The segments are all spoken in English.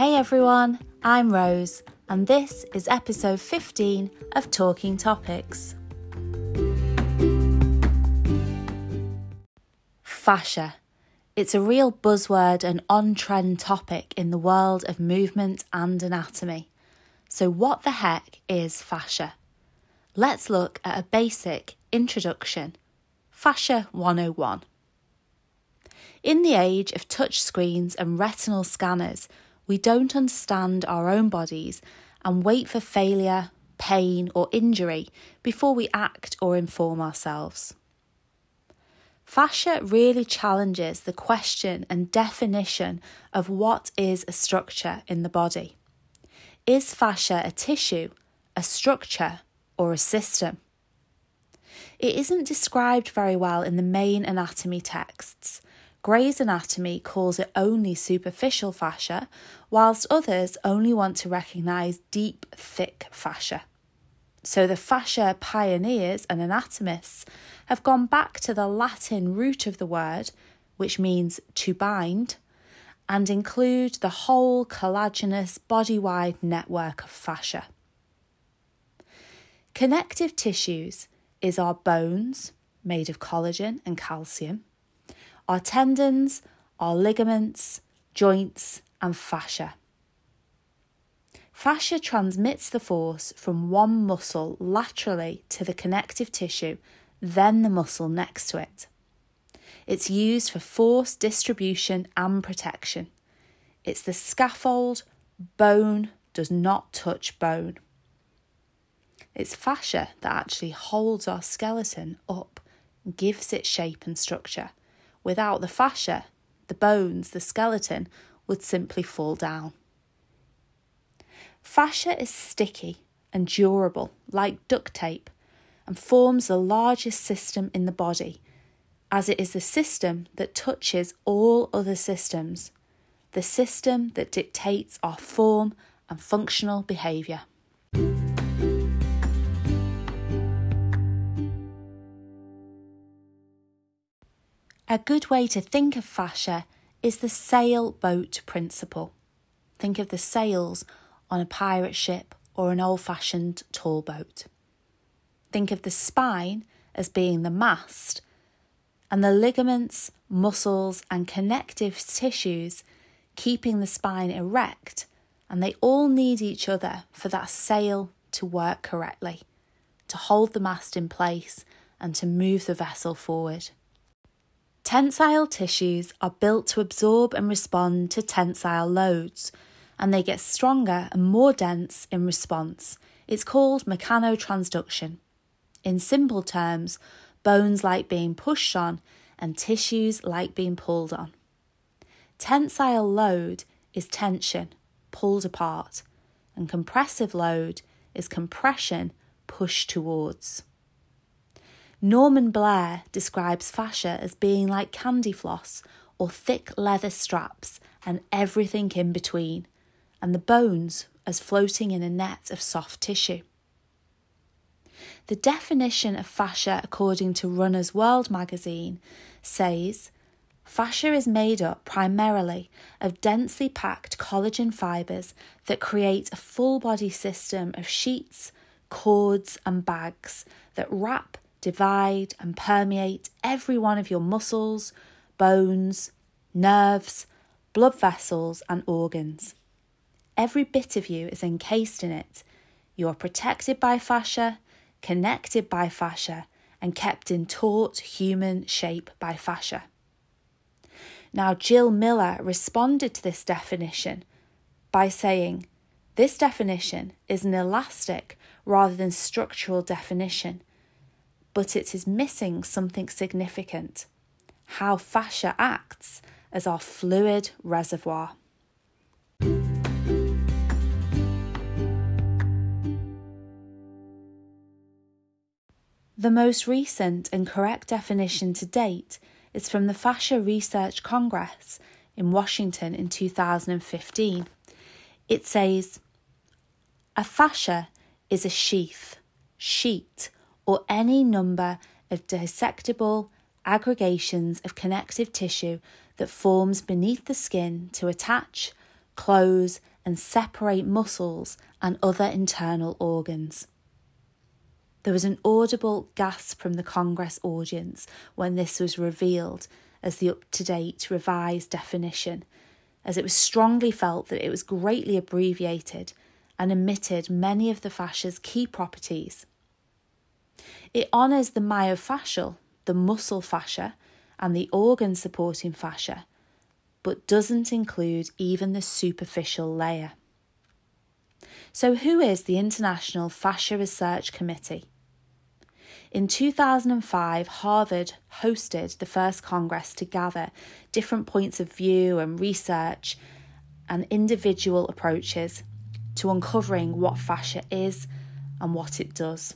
Hey everyone, I'm Rose, and this is episode 15 of Talking Topics. Fascia. It's a real buzzword and on trend topic in the world of movement and anatomy. So, what the heck is fascia? Let's look at a basic introduction Fascia 101. In the age of touchscreens and retinal scanners, we don't understand our own bodies and wait for failure, pain, or injury before we act or inform ourselves. Fascia really challenges the question and definition of what is a structure in the body. Is fascia a tissue, a structure, or a system? It isn't described very well in the main anatomy texts, Gray's Anatomy calls it only superficial fascia, whilst others only want to recognise deep, thick fascia. So the fascia pioneers and anatomists have gone back to the Latin root of the word, which means to bind, and include the whole collagenous body wide network of fascia. Connective tissues is our bones, made of collagen and calcium our tendons, our ligaments, joints, and fascia. Fascia transmits the force from one muscle laterally to the connective tissue, then the muscle next to it. It's used for force distribution and protection. It's the scaffold, bone does not touch bone. It's fascia that actually holds our skeleton up, gives it shape and structure. Without the fascia, the bones, the skeleton would simply fall down. Fascia is sticky and durable, like duct tape, and forms the largest system in the body, as it is the system that touches all other systems, the system that dictates our form and functional behaviour. A good way to think of fascia is the sailboat principle. Think of the sails on a pirate ship or an old fashioned tall boat. Think of the spine as being the mast, and the ligaments, muscles, and connective tissues keeping the spine erect, and they all need each other for that sail to work correctly, to hold the mast in place, and to move the vessel forward. Tensile tissues are built to absorb and respond to tensile loads, and they get stronger and more dense in response. It's called mechanotransduction. In simple terms, bones like being pushed on and tissues like being pulled on. Tensile load is tension, pulled apart, and compressive load is compression, pushed towards. Norman Blair describes fascia as being like candy floss or thick leather straps and everything in between, and the bones as floating in a net of soft tissue. The definition of fascia, according to Runner's World magazine, says fascia is made up primarily of densely packed collagen fibres that create a full body system of sheets, cords, and bags that wrap divide and permeate every one of your muscles, bones, nerves, blood vessels, and organs. Every bit of you is encased in it. You are protected by fascia, connected by fascia, and kept in taut human shape by fascia. Now, Jill Miller responded to this definition by saying, This definition is an elastic rather than structural definition but it is missing something significant how fascia acts as our fluid reservoir. The most recent and correct definition to date is from the Fascia Research Congress in Washington in 2015. It says, A fascia is a sheath, sheet, or any number of dissectable aggregations of connective tissue that forms beneath the skin to attach, close, and separate muscles and other internal organs. There was an audible gasp from the Congress audience when this was revealed as the up to date revised definition, as it was strongly felt that it was greatly abbreviated and omitted many of the fascia's key properties. It honours the myofascial, the muscle fascia, and the organ supporting fascia, but doesn't include even the superficial layer. So, who is the International Fascia Research Committee? In 2005, Harvard hosted the first Congress to gather different points of view and research and individual approaches to uncovering what fascia is and what it does.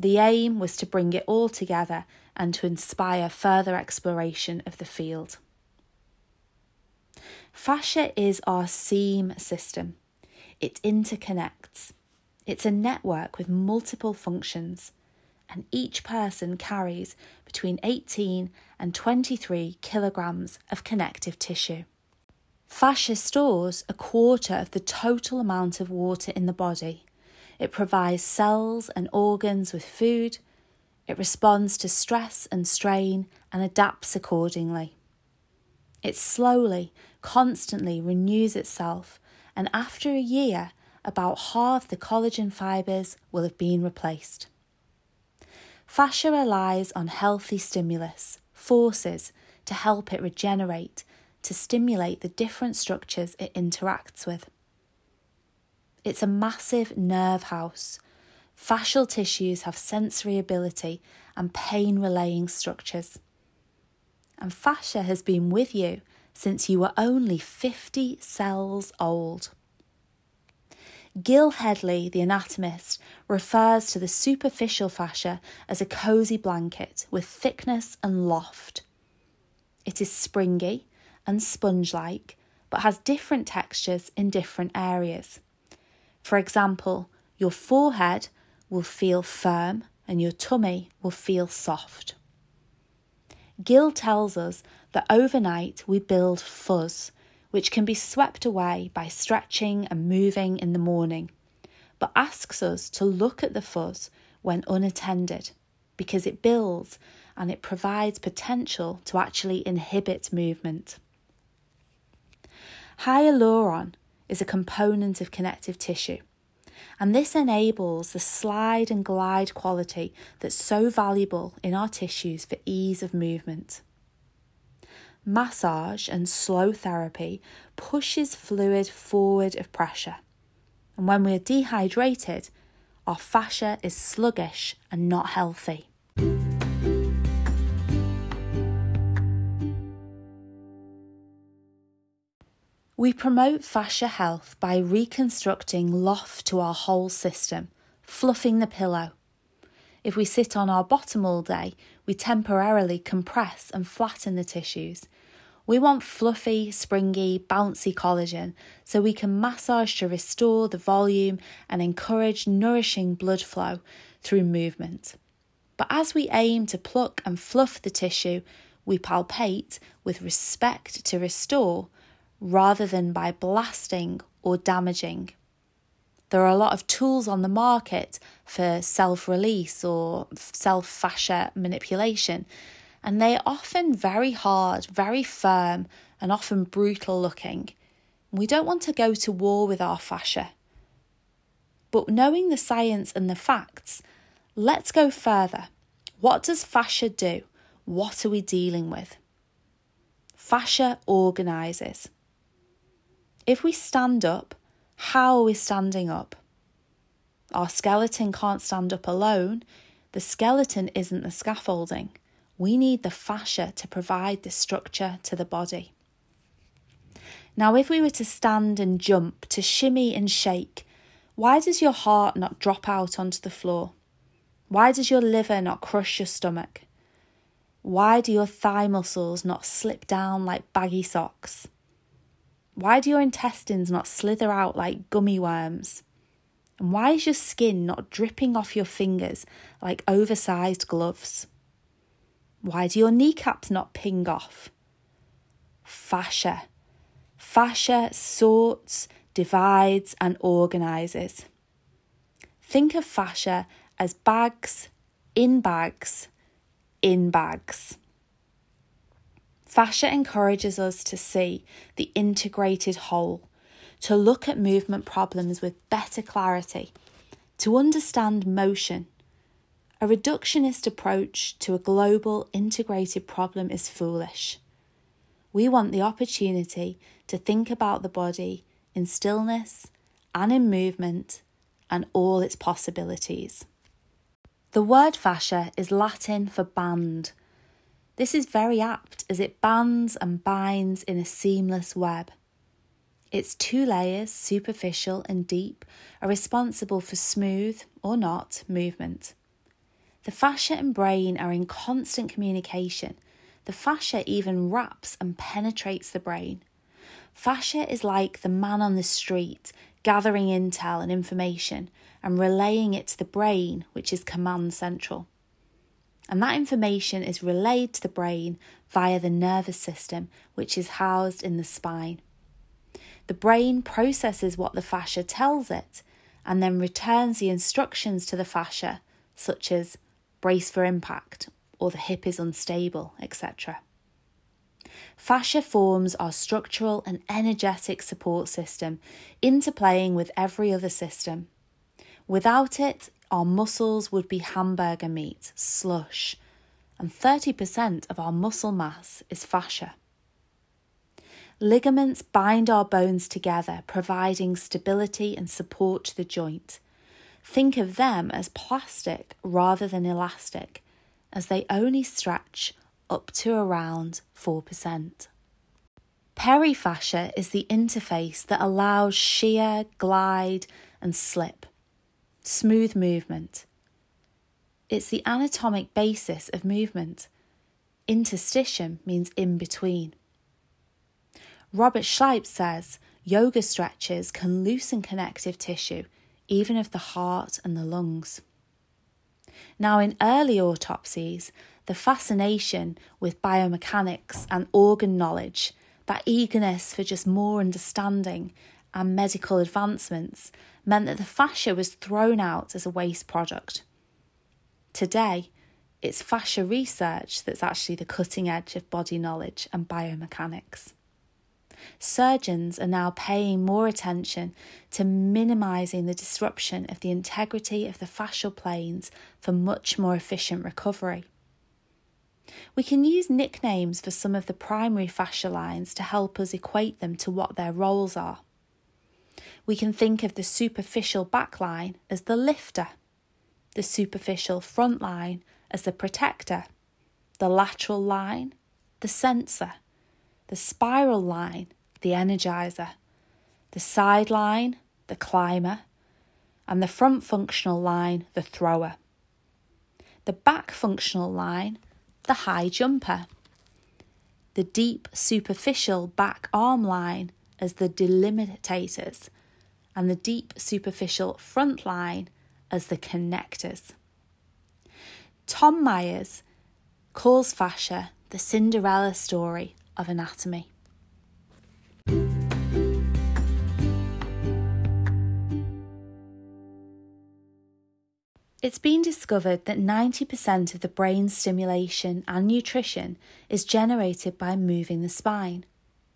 The aim was to bring it all together and to inspire further exploration of the field. Fascia is our seam system. It interconnects. It's a network with multiple functions, and each person carries between 18 and 23 kilograms of connective tissue. Fascia stores a quarter of the total amount of water in the body it provides cells and organs with food. It responds to stress and strain and adapts accordingly. It slowly, constantly renews itself, and after a year, about half the collagen fibres will have been replaced. Fascia relies on healthy stimulus, forces, to help it regenerate, to stimulate the different structures it interacts with. It's a massive nerve house. Fascial tissues have sensory ability and pain relaying structures. And fascia has been with you since you were only 50 cells old. Gil Hedley, the anatomist, refers to the superficial fascia as a cosy blanket with thickness and loft. It is springy and sponge like, but has different textures in different areas. For example, your forehead will feel firm and your tummy will feel soft. Gil tells us that overnight we build fuzz, which can be swept away by stretching and moving in the morning, but asks us to look at the fuzz when unattended because it builds and it provides potential to actually inhibit movement. Hyaluron is a component of connective tissue. And this enables the slide and glide quality that's so valuable in our tissues for ease of movement. Massage and slow therapy pushes fluid forward of pressure. And when we're dehydrated, our fascia is sluggish and not healthy. We promote fascia health by reconstructing loft to our whole system, fluffing the pillow. If we sit on our bottom all day, we temporarily compress and flatten the tissues. We want fluffy, springy, bouncy collagen so we can massage to restore the volume and encourage nourishing blood flow through movement. But as we aim to pluck and fluff the tissue, we palpate with respect to restore rather than by blasting or damaging. There are a lot of tools on the market for self release or self fascia manipulation, and they are often very hard, very firm, and often brutal looking. We don't want to go to war with our fascia. But knowing the science and the facts, let's go further. What does fascia do? What are we dealing with? Fascia organises. If we stand up, how are we standing up? Our skeleton can't stand up alone. The skeleton isn't the scaffolding. We need the fascia to provide the structure to the body. Now, if we were to stand and jump, to shimmy and shake, why does your heart not drop out onto the floor? Why does your liver not crush your stomach? Why do your thigh muscles not slip down like baggy socks? Why do your intestines not slither out like gummy worms? And why is your skin not dripping off your fingers like oversized gloves? Why do your kneecaps not ping off? Fascia. Fascia sorts, divides, and organises. Think of fascia as bags, in bags, in bags. Fascia encourages us to see the integrated whole, to look at movement problems with better clarity, to understand motion. A reductionist approach to a global integrated problem is foolish. We want the opportunity to think about the body in stillness and in movement and all its possibilities. The word fascia is Latin for band. This is very apt as it bands and binds in a seamless web. Its two layers, superficial and deep, are responsible for smooth or not movement. The fascia and brain are in constant communication. The fascia even wraps and penetrates the brain. Fascia is like the man on the street gathering intel and information and relaying it to the brain, which is command central. And that information is relayed to the brain via the nervous system, which is housed in the spine. The brain processes what the fascia tells it and then returns the instructions to the fascia, such as brace for impact or the hip is unstable, etc. Fascia forms our structural and energetic support system, interplaying with every other system. Without it, our muscles would be hamburger meat, slush, and 30% of our muscle mass is fascia. Ligaments bind our bones together, providing stability and support to the joint. Think of them as plastic rather than elastic, as they only stretch up to around 4%. Perifascia is the interface that allows shear, glide, and slip, smooth movement. It's the anatomic basis of movement. Interstitium means in between. Robert Schleip says yoga stretches can loosen connective tissue, even of the heart and the lungs. Now, in early autopsies, the fascination with biomechanics and organ knowledge, that eagerness for just more understanding and medical advancements, meant that the fascia was thrown out as a waste product. Today, it's fascia research that's actually the cutting edge of body knowledge and biomechanics. Surgeons are now paying more attention to minimising the disruption of the integrity of the fascial planes for much more efficient recovery. We can use nicknames for some of the primary fascia lines to help us equate them to what their roles are. We can think of the superficial back line as the lifter, the superficial front line as the protector, the lateral line, the sensor, the spiral line, the energizer, the side line, the climber, and the front functional line, the thrower. The back functional line the high jumper, the deep superficial back arm line as the delimitators, and the deep superficial front line as the connectors. Tom Myers calls fascia the Cinderella story of anatomy. It's been discovered that 90% of the brain stimulation and nutrition is generated by moving the spine.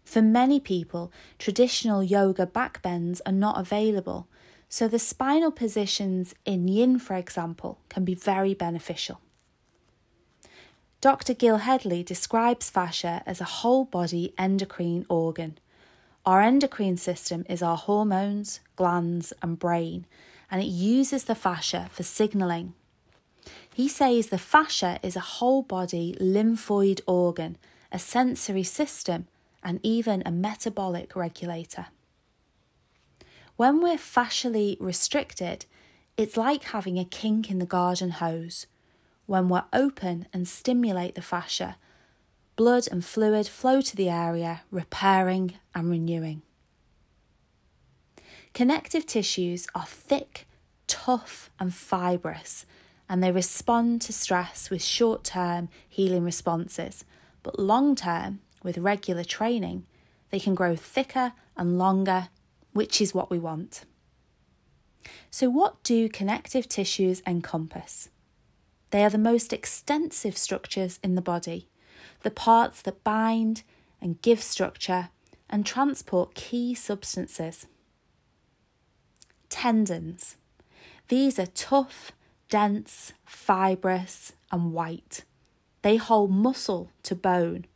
For many people, traditional yoga backbends are not available, so the spinal positions in yin, for example, can be very beneficial. Dr. Gil Hedley describes fascia as a whole body endocrine organ. Our endocrine system is our hormones, glands, and brain, and it uses the fascia for signalling. He says the fascia is a whole body lymphoid organ, a sensory system, and even a metabolic regulator. When we're fascially restricted, it's like having a kink in the garden hose. When we're open and stimulate the fascia, blood and fluid flow to the area, repairing and renewing. Connective tissues are thick, tough, and fibrous, and they respond to stress with short term healing responses, but long term, with regular training, they can grow thicker and longer, which is what we want. So, what do connective tissues encompass? They are the most extensive structures in the body, the parts that bind and give structure and transport key substances. Tendons. These are tough, dense, fibrous, and white. They hold muscle to bone.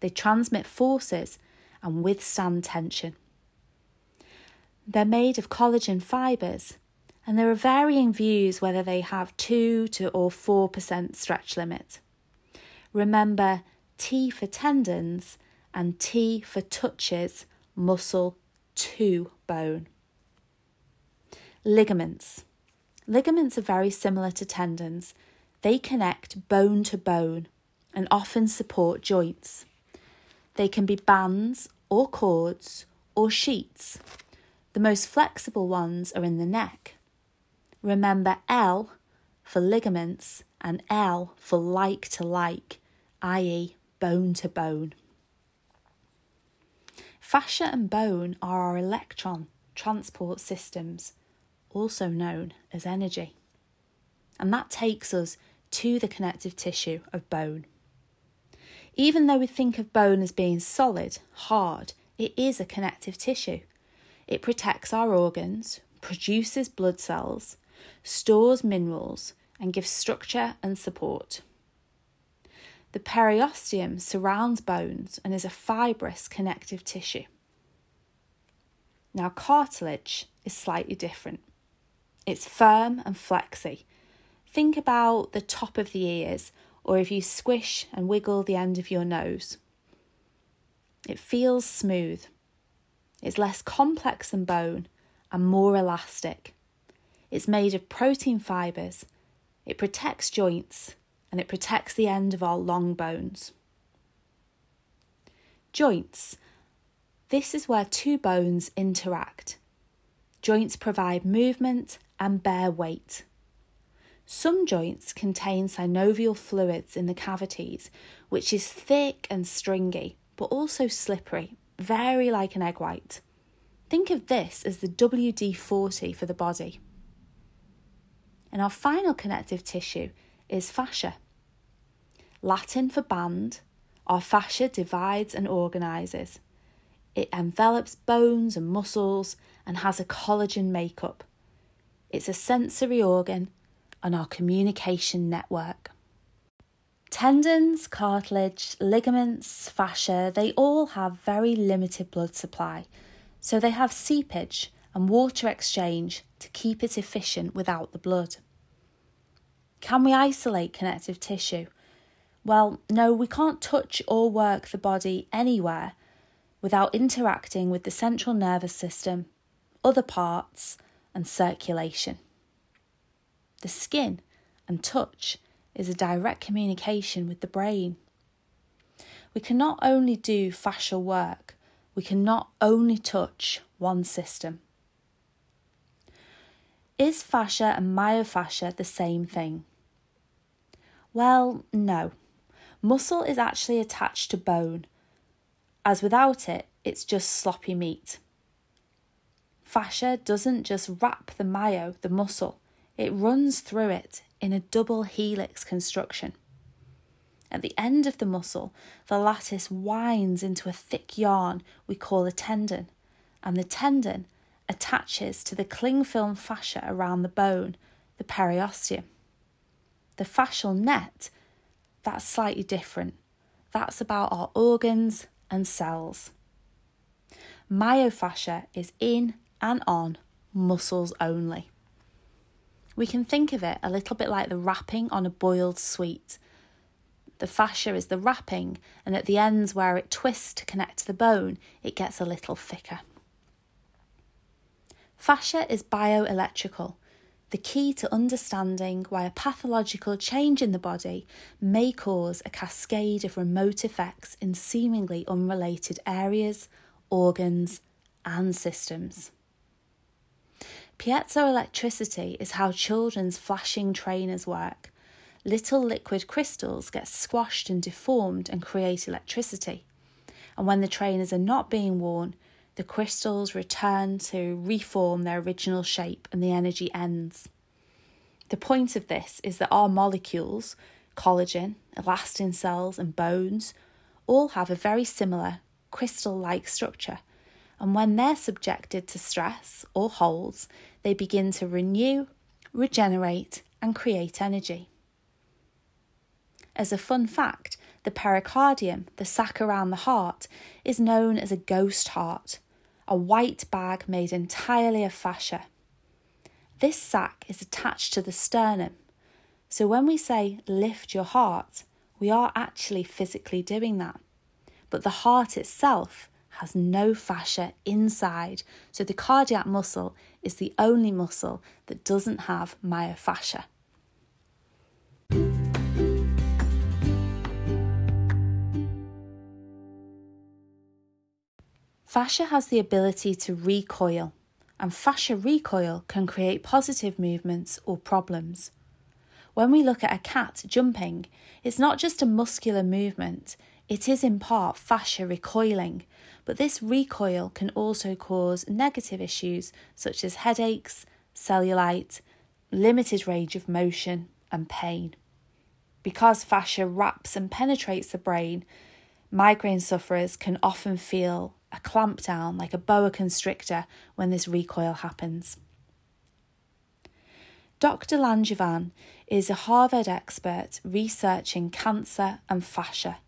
They transmit forces and withstand tension. They're made of collagen fibres, and there are varying views whether they have 2 to or 4% stretch limit. Remember T for tendons and T for touches muscle to bone. Ligaments. Ligaments are very similar to tendons. They connect bone to bone and often support joints. They can be bands or cords or sheets. The most flexible ones are in the neck. Remember L for ligaments and L for like to like, i.e., bone to bone. Fascia and bone are our electron transport systems, also known as energy. And that takes us to the connective tissue of bone. Even though we think of bone as being solid, hard, it is a connective tissue. It protects our organs, produces blood cells, stores minerals, and gives structure and support. The periosteum surrounds bones and is a fibrous connective tissue. Now, cartilage is slightly different. It's firm and flexy. Think about the top of the ears, or if you squish and wiggle the end of your nose. It feels smooth. It's less complex than bone and more elastic. It's made of protein fibres. It protects joints and it protects the end of our long bones. Joints. This is where two bones interact. Joints provide movement and bear weight. Some joints contain synovial fluids in the cavities, which is thick and stringy, but also slippery, very like an egg white. Think of this as the WD 40 for the body. And our final connective tissue is fascia. Latin for band, our fascia divides and organises. It envelops bones and muscles and has a collagen makeup. It's a sensory organ and our communication network. Tendons, cartilage, ligaments, fascia, they all have very limited blood supply, so they have seepage and water exchange to keep it efficient without the blood. Can we isolate connective tissue? Well, no, we can't touch or work the body anywhere without interacting with the central nervous system, other parts, and circulation. The skin and touch is a direct communication with the brain. We can not only do fascial work, we can not only touch one system. Is fascia and myofascia the same thing? Well, no. Muscle is actually attached to bone, as without it, it's just sloppy meat. Fascia doesn't just wrap the myo, the muscle, it runs through it in a double helix construction. At the end of the muscle, the lattice winds into a thick yarn we call a tendon, and the tendon attaches to the cling film fascia around the bone, the periosteum. The fascial net, that's slightly different. That's about our organs and cells. Myofascia is in and on muscles only. We can think of it a little bit like the wrapping on a boiled sweet. The fascia is the wrapping, and at the ends where it twists to connect to the bone, it gets a little thicker. Fascia is bioelectrical, the key to understanding why a pathological change in the body may cause a cascade of remote effects in seemingly unrelated areas, organs, and systems. Piezoelectricity is how children's flashing trainers work. Little liquid crystals get squashed and deformed and create electricity. and when the trainers are not being worn, the crystals return to reform their original shape and the energy ends. The point of this is that our molecules, collagen, elastin cells, and bones, all have a very similar crystal like structure. And when they're subjected to stress or holds, they begin to renew, regenerate, and create energy. As a fun fact, the pericardium, the sac around the heart, is known as a ghost heart, a white bag made entirely of fascia. This sac is attached to the sternum, so when we say lift your heart, we are actually physically doing that. But the heart itself has no fascia inside, so the cardiac muscle is the only muscle that doesn't have myofascia. Fascia has the ability to recoil, and fascia recoil can create positive movements or problems. When we look at a cat jumping, it's not just a muscular movement, it is in part fascia recoiling, but this recoil can also cause negative issues such as headaches, cellulite, limited range of motion, and pain. Because fascia wraps and penetrates the brain, migraine sufferers can often feel a clamp down like a boa constrictor when this recoil happens. Dr. Langevin is a Harvard expert researching cancer and fascia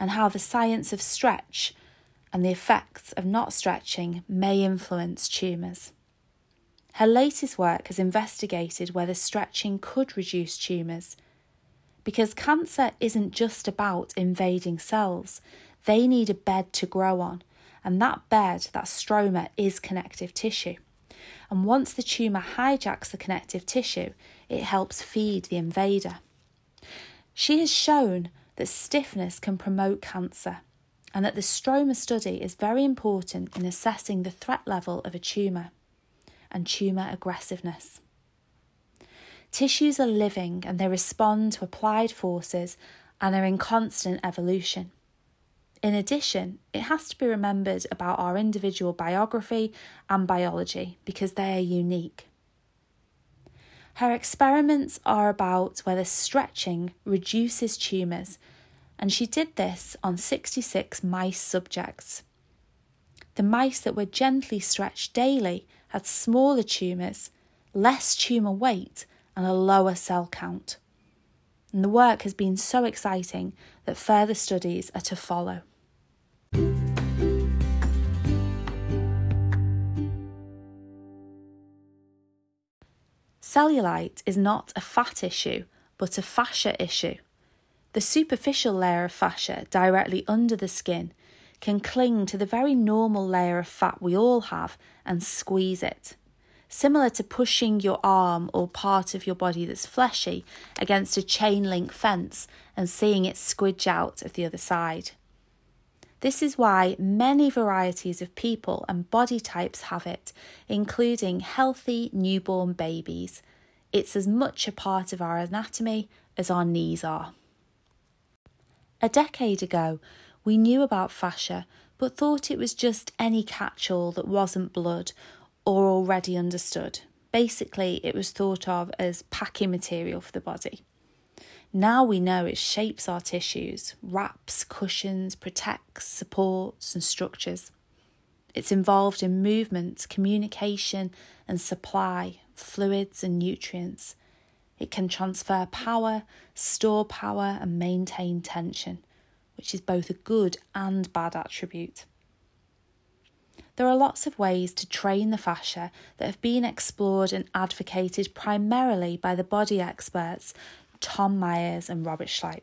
and how the science of stretch and the effects of not stretching may influence tumours. Her latest work has investigated whether stretching could reduce tumours. Because cancer isn't just about invading cells, they need a bed to grow on, and that bed, that stroma, is connective tissue. And once the tumour hijacks the connective tissue, it helps feed the invader. She has shown that stiffness can promote cancer and that the stroma study is very important in assessing the threat level of a tumour and tumour aggressiveness. Tissues are living and they respond to applied forces and are in constant evolution. In addition, it has to be remembered about our individual biography and biology because they are unique. Her experiments are about whether stretching reduces tumours, and she did this on 66 mice subjects. The mice that were gently stretched daily had smaller tumours, less tumour weight, and a lower cell count. And the work has been so exciting that further studies are to follow. Cellulite is not a fat issue, but a fascia issue. The superficial layer of fascia directly under the skin can cling to the very normal layer of fat we all have and squeeze it. Similar to pushing your arm or part of your body that's fleshy against a chain link fence and seeing it squidge out of the other side. This is why many varieties of people and body types have it, including healthy newborn babies. It's as much a part of our anatomy as our knees are. A decade ago, we knew about fascia but thought it was just any catch all that wasn't blood or already understood. Basically, it was thought of as packing material for the body. Now we know it shapes our tissues, wraps, cushions, protects, supports, and structures. It's involved in movement, communication, and supply, fluids and nutrients. It can transfer power, store power, and maintain tension, which is both a good and bad attribute. There are lots of ways to train the fascia that have been explored and advocated primarily by the body experts Tom Myers, and Robert Schleip.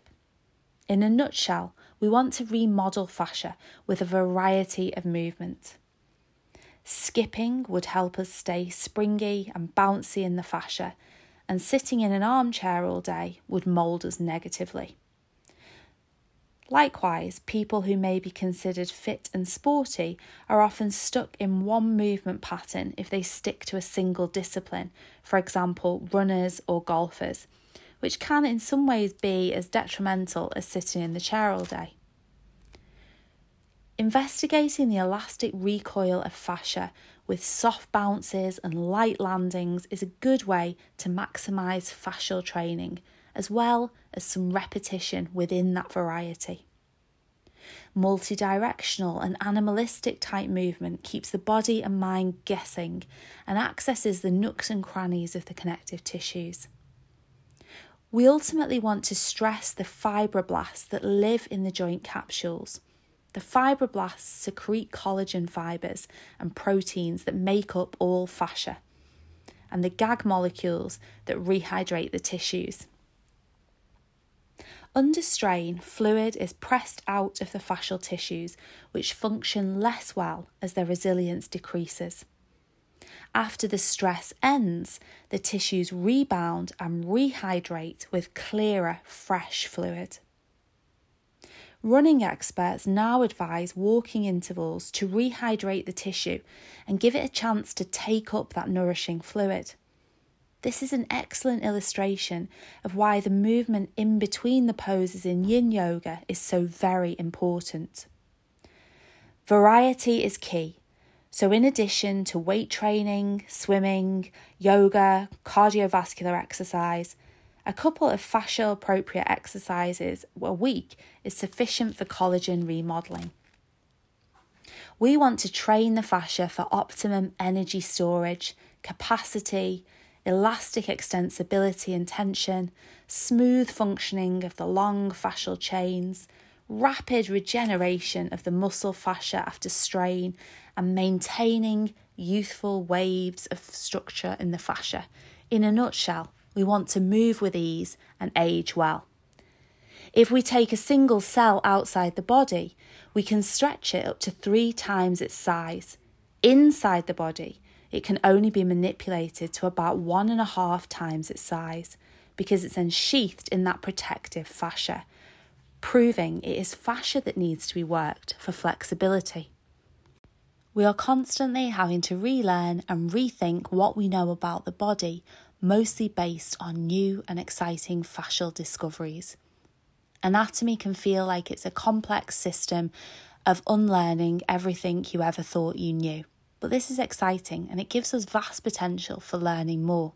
In a nutshell, we want to remodel fascia with a variety of movement. Skipping would help us stay springy and bouncy in the fascia, and sitting in an armchair all day would mould us negatively. Likewise, people who may be considered fit and sporty are often stuck in one movement pattern if they stick to a single discipline, for example, runners or golfers, which can in some ways be as detrimental as sitting in the chair all day. Investigating the elastic recoil of fascia with soft bounces and light landings is a good way to maximise fascial training, as well as some repetition within that variety. Multidirectional and animalistic type movement keeps the body and mind guessing and accesses the nooks and crannies of the connective tissues. We ultimately want to stress the fibroblasts that live in the joint capsules. The fibroblasts secrete collagen fibres and proteins that make up all fascia, and the GAG molecules that rehydrate the tissues. Under strain, fluid is pressed out of the fascial tissues, which function less well as their resilience decreases. After the stress ends, the tissues rebound and rehydrate with clearer, fresh fluid. Running experts now advise walking intervals to rehydrate the tissue and give it a chance to take up that nourishing fluid. This is an excellent illustration of why the movement in between the poses in yin yoga is so very important. Variety is key. So, in addition to weight training, swimming, yoga, cardiovascular exercise, a couple of fascia appropriate exercises a week is sufficient for collagen remodeling. We want to train the fascia for optimum energy storage, capacity, elastic extensibility and tension, smooth functioning of the long fascial chains, rapid regeneration of the muscle fascia after strain, and maintaining youthful waves of structure in the fascia. In a nutshell, we want to move with ease and age well. If we take a single cell outside the body, we can stretch it up to three times its size. Inside the body, it can only be manipulated to about one and a half times its size because it's ensheathed in that protective fascia, proving it is fascia that needs to be worked for flexibility. We are constantly having to relearn and rethink what we know about the body, mostly based on new and exciting fascial discoveries. Anatomy can feel like it's a complex system of unlearning everything you ever thought you knew. But this is exciting and it gives us vast potential for learning more.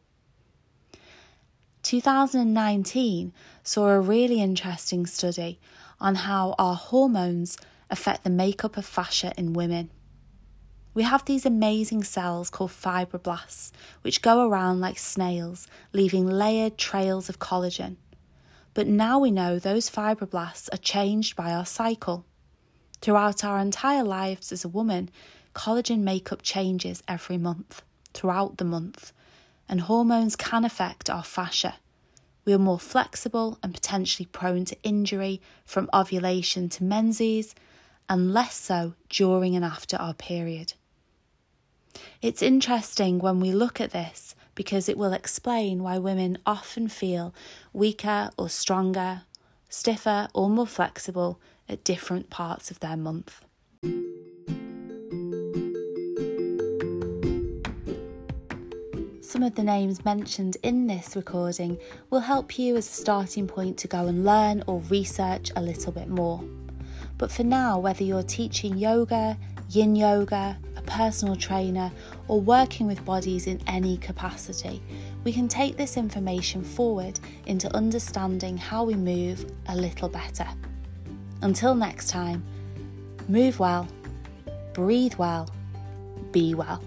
2019 saw a really interesting study on how our hormones affect the makeup of fascia in women. We have these amazing cells called fibroblasts, which go around like snails, leaving layered trails of collagen. But now we know those fibroblasts are changed by our cycle. Throughout our entire lives as a woman, collagen makeup changes every month, throughout the month, and hormones can affect our fascia. We are more flexible and potentially prone to injury from ovulation to menses, and less so during and after our period. It's interesting when we look at this because it will explain why women often feel weaker or stronger, stiffer or more flexible at different parts of their month. Some of the names mentioned in this recording will help you as a starting point to go and learn or research a little bit more. But for now, whether you're teaching yoga, yin yoga, a personal trainer, or working with bodies in any capacity, we can take this information forward into understanding how we move a little better. Until next time, move well, breathe well, be well.